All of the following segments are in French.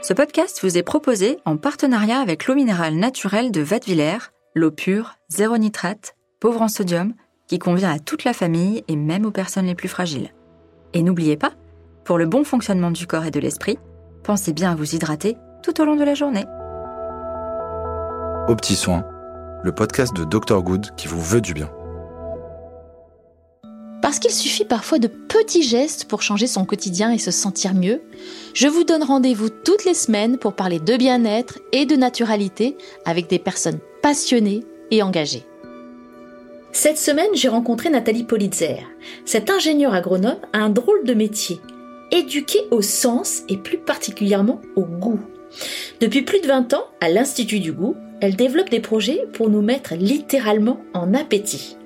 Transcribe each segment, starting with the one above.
Ce podcast vous est proposé en partenariat avec l'eau minérale naturelle de Vatviller, l'eau pure, zéro nitrate, pauvre en sodium, qui convient à toute la famille et même aux personnes les plus fragiles. Et n'oubliez pas, pour le bon fonctionnement du corps et de l'esprit, pensez bien à vous hydrater tout au long de la journée. Au petit soin, le podcast de Dr Good qui vous veut du bien. Parce qu'il suffit parfois de petits gestes pour changer son quotidien et se sentir mieux, je vous donne rendez-vous toutes les semaines pour parler de bien-être et de naturalité avec des personnes passionnées et engagées. Cette semaine, j'ai rencontré Nathalie Politzer. Cette ingénieure agronome a un drôle de métier, éduquée au sens et plus particulièrement au goût. Depuis plus de 20 ans, à l'Institut du goût, elle développe des projets pour nous mettre littéralement en appétit.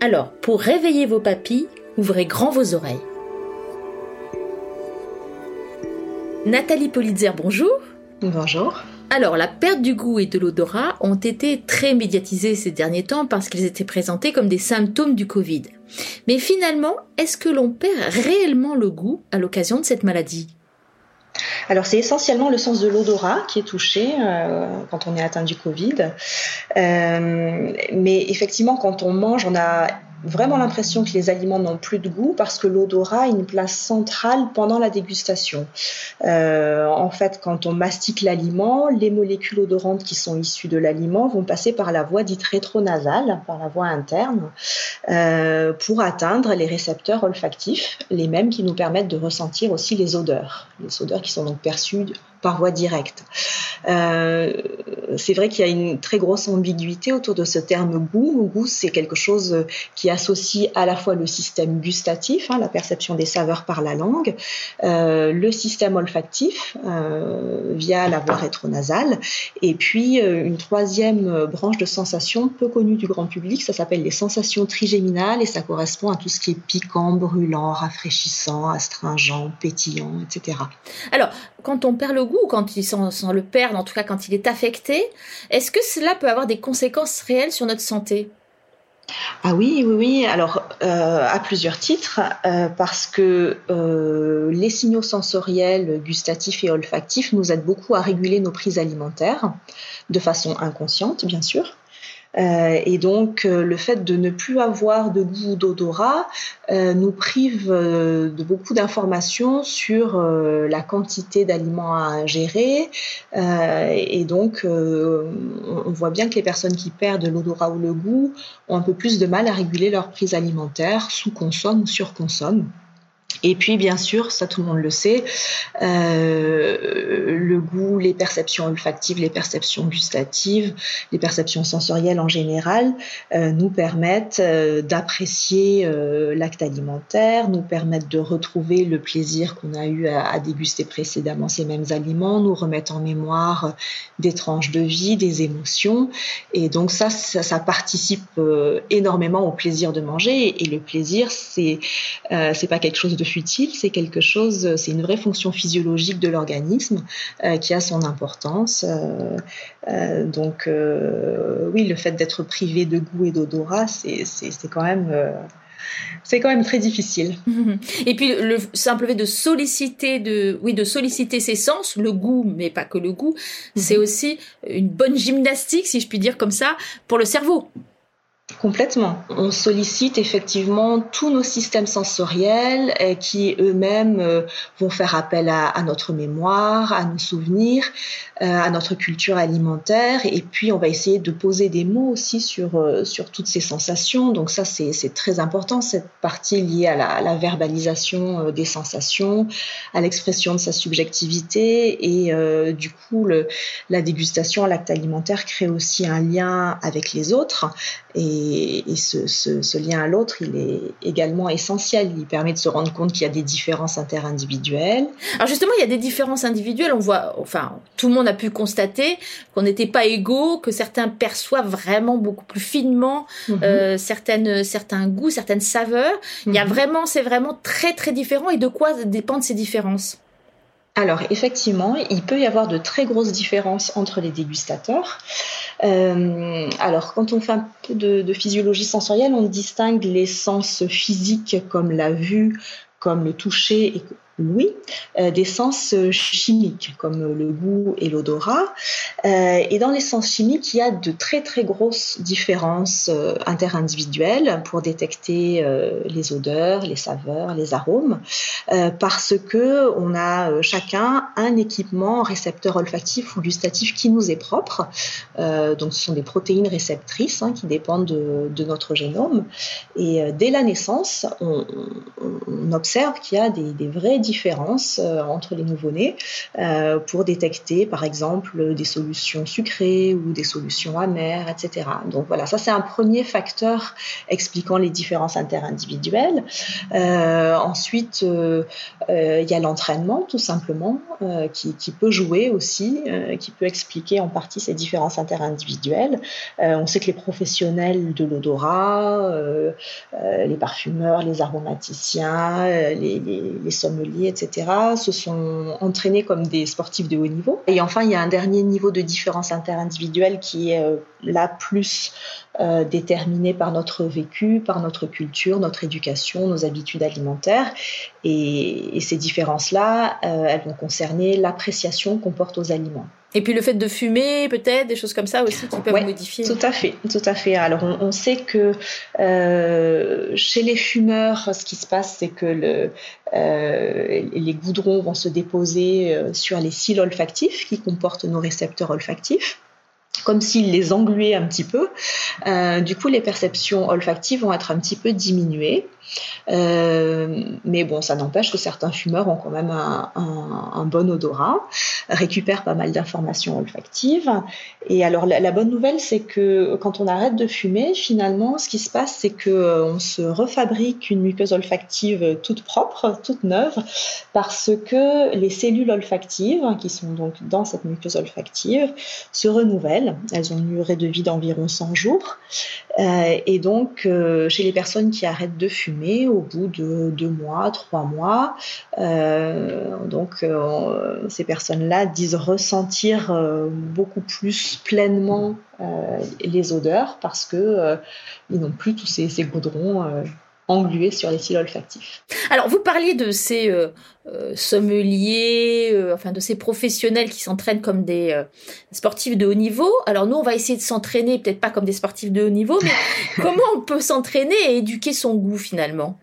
Alors, pour réveiller vos papilles, ouvrez grand vos oreilles. Nathalie Politzer, bonjour. Bonjour. Alors, la perte du goût et de l'odorat ont été très médiatisés ces derniers temps parce qu'ils étaient présentés comme des symptômes du Covid. Mais finalement, est-ce que l'on perd réellement le goût à l'occasion de cette maladie? Alors c'est essentiellement le sens de l'odorat qui est touché euh, quand on est atteint du Covid. Euh, mais effectivement, quand on mange, on a vraiment l'impression que les aliments n'ont plus de goût parce que l'odorat a une place centrale pendant la dégustation. Euh, en fait, quand on mastique l'aliment, les molécules odorantes qui sont issues de l'aliment vont passer par la voie dite rétronasale, par la voie interne, pour atteindre les récepteurs olfactifs, les mêmes qui nous permettent de ressentir aussi les odeurs, les odeurs qui sont donc perçues par voie directe. Euh, c'est vrai qu'il y a une très grosse ambiguïté autour de ce terme goût. Le goût, c'est quelque chose qui associe à la fois le système gustatif, hein, la perception des saveurs par la langue, euh, le système olfactif euh, via la voie rétronasale, et puis une troisième branche de sensations peu connue du grand public, ça s'appelle les sensations trigéminales et ça correspond à tout ce qui est piquant, brûlant, rafraîchissant, astringent, pétillant, etc. Alors, quand on perd le goût, quand il le perd, en tout cas quand il est affecté, est-ce que cela peut avoir des conséquences réelles sur notre santé? Ah oui, oui, oui. Alors, euh, à plusieurs titres, euh, parce que euh, les signaux sensoriels, gustatifs et olfactifs nous aident beaucoup à réguler nos prises alimentaires, de façon inconsciente, bien sûr. Euh, et donc, euh, le fait de ne plus avoir de goût d'odorat euh, nous prive de beaucoup d'informations sur la quantité d'aliments à ingérer. et donc, on voit bien que les personnes qui perdent l'odorat ou le goût ont un peu plus de mal à réguler leur prise alimentaire, sous-consomment ou surconsomment. Et puis, bien sûr, ça tout le monde le sait, euh, le goût, les perceptions olfactives, les perceptions gustatives, les perceptions sensorielles en général euh, nous permettent euh, d'apprécier l'acte alimentaire, nous permettent de retrouver le plaisir qu'on a eu à, déguster précédemment ces mêmes aliments, nous remettent en mémoire des tranches de vie, des émotions. Et donc ça, ça, participe énormément au plaisir de manger. Et le plaisir, c'est c'est pas quelque chose de futile, c'est quelque chose, c'est une vraie fonction physiologique de l'organisme euh, qui a son importance. Euh, euh, donc oui, le fait d'être privé de goût et d'odorat, c'est quand même c'est quand même très difficile. Et puis le simple fait de solliciter de oui de solliciter ses sens, le goût, mais pas que le goût, c'est mhm. aussi une bonne gymnastique, si je puis dire comme ça, pour le cerveau. Complètement. On sollicite effectivement tous nos systèmes sensoriels euh, qui eux-mêmes euh, vont faire appel à, notre mémoire, à nos souvenirs, euh, à notre culture alimentaire. Et puis on va essayer de poser des mots aussi sur, sur toutes ces sensations. Donc ça c'est très important, cette partie liée à la, verbalisation des sensations, à l'expression de sa subjectivité. Et du coup, la dégustation l'acte alimentaire crée aussi un lien avec les autres. Et et, ce, lien à l'autre, il est également essentiel. Il permet de se rendre compte qu'il y a des différences interindividuelles. Alors justement, il y a des différences individuelles. On voit, enfin, tout le monde a pu constater qu'on n'était pas égaux, que certains perçoivent vraiment beaucoup plus finement mhm. euh, certaines, certains goûts, certaines saveurs. Il y a mhm. vraiment, c'est vraiment très très différent. Et de quoi dépendent ces différences? Alors effectivement, il peut y avoir de très grosses différences entre les dégustateurs. Euh, alors quand on fait un peu de, physiologie sensorielle, on distingue les sens physiques comme la vue, comme le toucher oui, euh, des sens euh, chimiques comme le goût et l'odorat. Euh, et dans les sens chimiques, il y a de très très grosses différences interindividuelles pour détecter les odeurs, les saveurs, les arômes, parce que on a chacun un équipement récepteur olfactif ou gustatif qui nous est propre. donc, ce sont des protéines réceptrices hein, qui dépendent de, notre génome. Et dès la naissance, on, observe qu'il y a des, des vraies euh, entre les nouveau-nés euh, pour détecter, par exemple, des solutions sucrées ou des solutions amères, etc. Donc voilà, ça c'est un premier facteur expliquant les différences interindividuelles. Euh, ensuite, il y a l'entraînement, tout simplement, qui, qui, peut jouer aussi, qui peut expliquer en partie ces différences interindividuelles. on sait que les professionnels de l'odorat, les parfumeurs, les aromaticiens, les, les, les sommeliers, etc., se sont entraînés comme des sportifs de haut niveau. Et enfin, il y a un dernier niveau de différence interindividuelle qui est euh, là plus euh, déterminé par notre vécu, par notre culture, notre éducation, nos habitudes alimentaires. Et, ces différences-là, euh, elles vont concerner l'appréciation qu'on porte aux aliments. Et puis le fait de fumer, peut-être, des choses comme ça aussi qui peuvent modifier. Tout à fait, tout à fait. Alors on, sait que euh, chez les fumeurs, ce qui se passe, c'est que le, euh, les goudrons vont se déposer euh, sur les cils olfactifs qui comportent nos récepteurs olfactifs comme s'ils les engluaient un petit peu. Euh, du coup, les perceptions olfactives vont être un petit peu diminuées. Euh, mais bon, ça n'empêche que certains fumeurs ont quand même un, bon odorat, récupèrent pas mal d'informations olfactives. Et alors, la, bonne nouvelle, c'est que quand on arrête de fumer, finalement, ce qui se passe, c'est que euh, se refabrique une muqueuse olfactive toute propre, toute neuve, parce que les cellules olfactives, qui sont donc dans cette muqueuse olfactive, se renouvellent. Elles ont une durée de vie d'environ 100 jours. Euh, et donc, chez les personnes qui arrêtent de fumer, au bout de deux mois, trois mois. Euh, donc euh, ces personnes-là disent ressentir euh, beaucoup plus pleinement les odeurs parce que ils n'ont plus tous ces, ces goudrons englués sur les cils olfactifs. Alors, vous parliez de ces sommeliers, enfin de ces professionnels qui s'entraînent comme des sportifs de haut niveau. Alors, nous, on va essayer de s'entraîner, peut-être pas comme des sportifs de haut niveau, mais comment on peut s'entraîner et éduquer son goût finalement?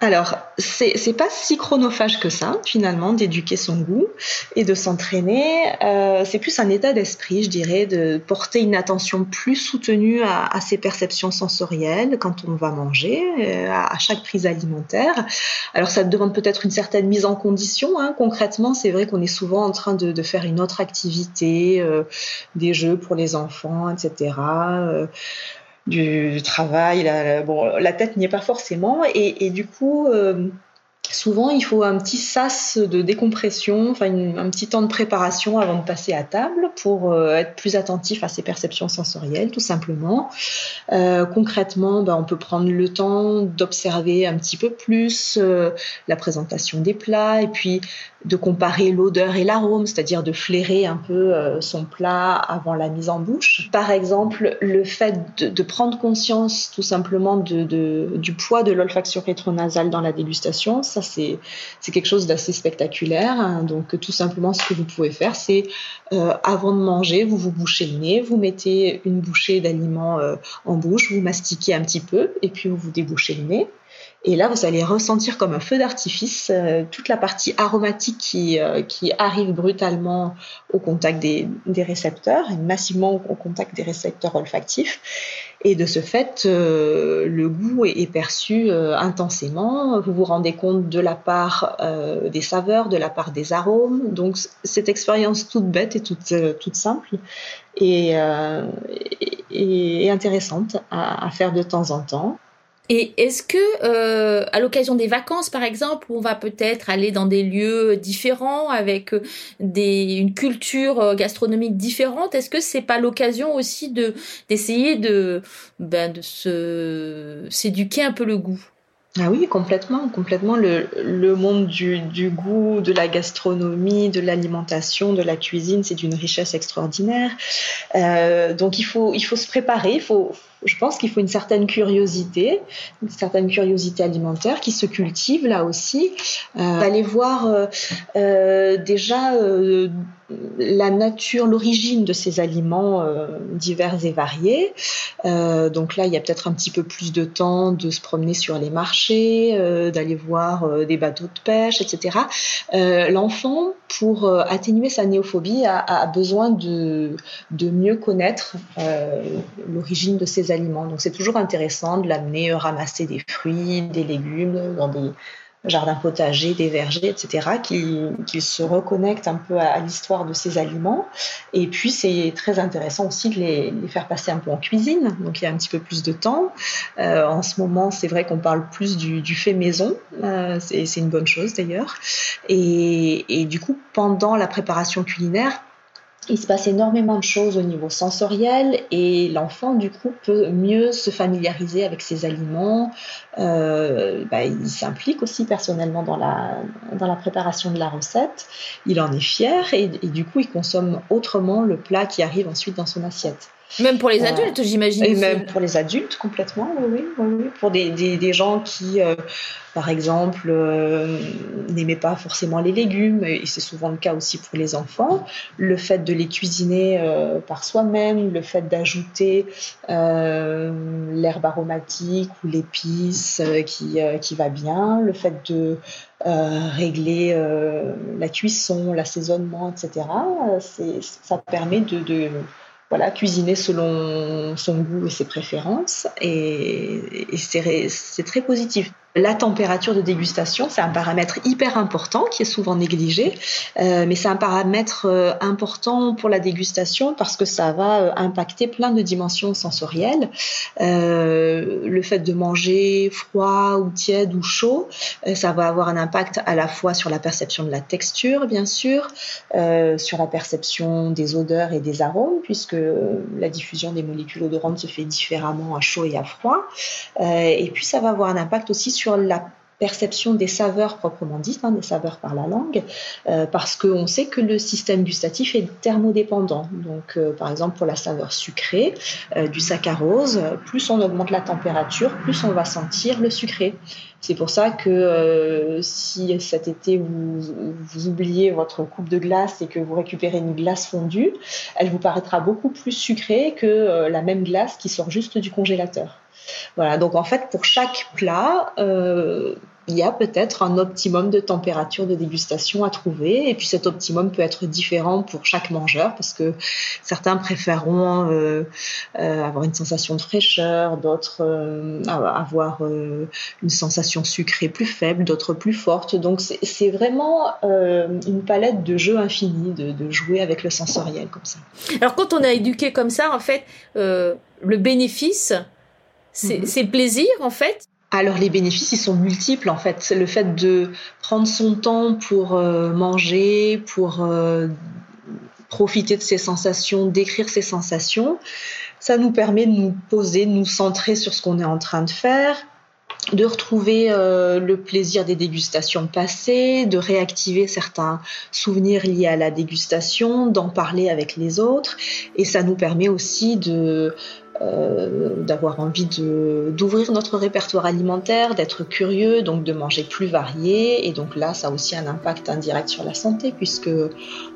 Alors, c'est pas si chronophage que ça, finalement, d'éduquer son goût et de s'entraîner. Euh, c'est plus un état d'esprit, je dirais, de porter une attention plus soutenue à, ses perceptions sensorielles quand on va manger, euh, à, chaque prise alimentaire. Alors, ça demande peut-être une certaine mise en condition. Hein. Concrètement, c'est vrai qu'on est souvent en train de, faire une autre activité, euh, des jeux pour les enfants, etc du, travail. La, tête n'y est pas forcément. Et, du coup, euh, souvent, il faut un petit sas de décompression, un petit temps de préparation avant de passer à table pour euh, être plus attentif à ses perceptions sensorielles, tout simplement. Euh, concrètement, ben, on peut prendre le temps d'observer un petit peu plus la présentation des plats et puis de comparer l'odeur et l'arôme, c'est-à-dire de flairer un peu euh, son plat avant la mise en bouche. Par exemple, le fait de, prendre conscience tout simplement de, du poids de l'olfaction rétronasale dans la dégustation, ça c'est quelque chose d'assez spectaculaire. Hein. Donc tout simplement, ce que vous pouvez faire, c'est euh, avant de manger, vous vous bouchez le nez, vous mettez une bouchée d'aliment euh, en bouche, vous mastiquez un petit peu et puis vous vous débouchez le nez. Et là, vous allez ressentir comme un feu d'artifice euh, toute la partie aromatique qui, euh, qui arrive brutalement au contact des, des, récepteurs, et massivement au contact des récepteurs olfactifs. Et de ce fait, euh, le goût est, est perçu intensément. Vous vous rendez compte de la part des saveurs, de la part des arômes. Donc, cette expérience toute bête et toute, toute simple et, et, intéressante à faire de temps en temps. Et est-ce que, euh, à l'occasion des vacances, par exemple, on va peut-être aller dans des lieux différents avec euh, des, une culture euh, gastronomique différente, est-ce que c'est pas l'occasion aussi de d'essayer de ben, de se s'éduquer un peu le goût? Ah oui, complètement, complètement. Le, le monde du, du, goût, de la gastronomie, de l'alimentation, de la cuisine, c'est d'une richesse extraordinaire. Euh, donc il faut, il faut se préparer, il faut, je pense qu'il faut une certaine curiosité, une certaine curiosité alimentaire qui se cultive là aussi. Euh, aller voir euh, euh, déjà euh, la nature, l'origine de ces aliments divers et variés. Donc là, il y a peut-être un petit peu plus de temps de se promener sur les marchés, d'aller voir des bateaux de pêche, etc. L'enfant, pour euh, atténuer sa néophobie, a, besoin de, de mieux connaître euh, l'origine de ces aliments. Donc c'est toujours intéressant de l'amener ramasser des fruits, des légumes dans des jardin potager, des vergers, etc., qu'ils qu se reconnectent un peu à, l'histoire de ces aliments. Et puis, c'est très intéressant aussi de les, les, faire passer un peu en cuisine. Donc, il y a un petit peu plus de temps. Euh, en ce moment, c'est vrai qu'on parle plus du, du fait maison. Euh, c'est une bonne chose d'ailleurs. Et, et du coup, pendant la préparation culinaire, il se passe énormément de choses au niveau sensoriel et l'enfant du coup peut mieux se familiariser avec ses aliments. Euh, bah, il s'implique aussi personnellement dans la, dans la préparation de la recette. Il en est fier et, et, du coup il consomme autrement le plat qui arrive ensuite dans son assiette. Même pour les adultes, j'imagine. Et même pour les adultes, complètement, oui, oui. oui. Pour des, des, des gens qui, euh, par exemple, euh, n'aimaient pas forcément les légumes, et c'est souvent le cas aussi pour les enfants, le fait de les cuisiner euh, par soi-même, le fait d'ajouter l'herbe aromatique ou l'épice qui, qui va bien, le fait de régler la cuisson, l'assaisonnement, etc., ça permet de, de voilà, cuisiner selon son goût et ses préférences. Et, et c'est très positif. La température de dégustation, c'est un paramètre hyper important qui est souvent négligé, euh, mais c'est un paramètre euh, important pour la dégustation parce que ça va euh, impacter plein de dimensions sensorielles. Le fait de manger froid ou tiède ou chaud, ça va avoir un impact à la fois sur la perception de la texture, bien sûr, sur la perception des odeurs et des arômes, puisque la diffusion des molécules odorantes se fait différemment à chaud et à froid. et puis ça va avoir un impact aussi sur la perception des saveurs proprement dites, hein, des saveurs par la langue, euh, parce qu'on sait que le système gustatif est thermodépendant. Donc, euh, par exemple, pour la saveur sucrée euh, du saccharose, plus on augmente la température, plus on va sentir le sucré. C'est pour ça que si cet été vous, oubliez votre coupe de glace et que vous récupérez une glace fondue, elle vous paraîtra beaucoup plus sucrée que la même glace qui sort juste du congélateur. Voilà, donc en fait, pour chaque plat, euh, il y a peut-être un optimum de température de dégustation à trouver. Et puis cet optimum peut être différent pour chaque mangeur parce que certains préféreront euh, euh, avoir une sensation de fraîcheur, d'autres avoir une sensation sucrée plus faible, d'autres plus forte. Donc c'est vraiment une palette de jeux infinis, de, de, jouer avec le sensoriel comme ça. Alors quand on a éduqué comme ça, en fait, le bénéfice, c'est -hmm. le plaisir en fait alors les bénéfices, ils sont multiples en fait. Le fait de prendre son temps pour euh, manger, pour euh, profiter de ses sensations, d'écrire ses sensations, ça nous permet de nous poser, de nous centrer sur ce qu'on est en train de faire, de retrouver euh, le plaisir des dégustations passées, de réactiver certains souvenirs liés à la dégustation, d'en parler avec les autres, et ça nous permet aussi de euh, d'avoir envie d'ouvrir notre répertoire alimentaire, d'être curieux, donc de manger plus varié. Et donc là, ça a aussi un impact indirect sur la santé, puisque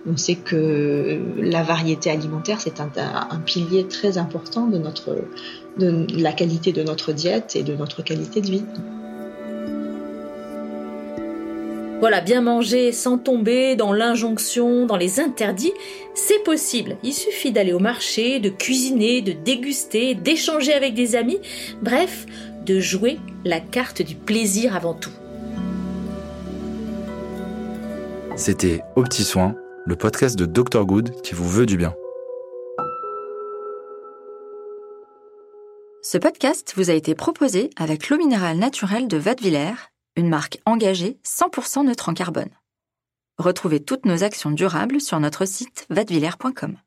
on sait que la variété alimentaire, c'est un, un, pilier très important de, notre, de la qualité de notre diète et de notre qualité de vie. Voilà, bien manger sans tomber dans l'injonction, dans les interdits, c'est possible. Il suffit d'aller au marché, de cuisiner, de déguster, d'échanger avec des amis, bref, de jouer la carte du plaisir avant tout. C'était Au Petit Soin, le podcast de Dr Good qui vous veut du bien. Ce podcast vous a été proposé avec l'eau minérale naturelle de Vadevillers une marque engagée 100% neutre en carbone. Retrouvez toutes nos actions durables sur notre site vadevillers.com.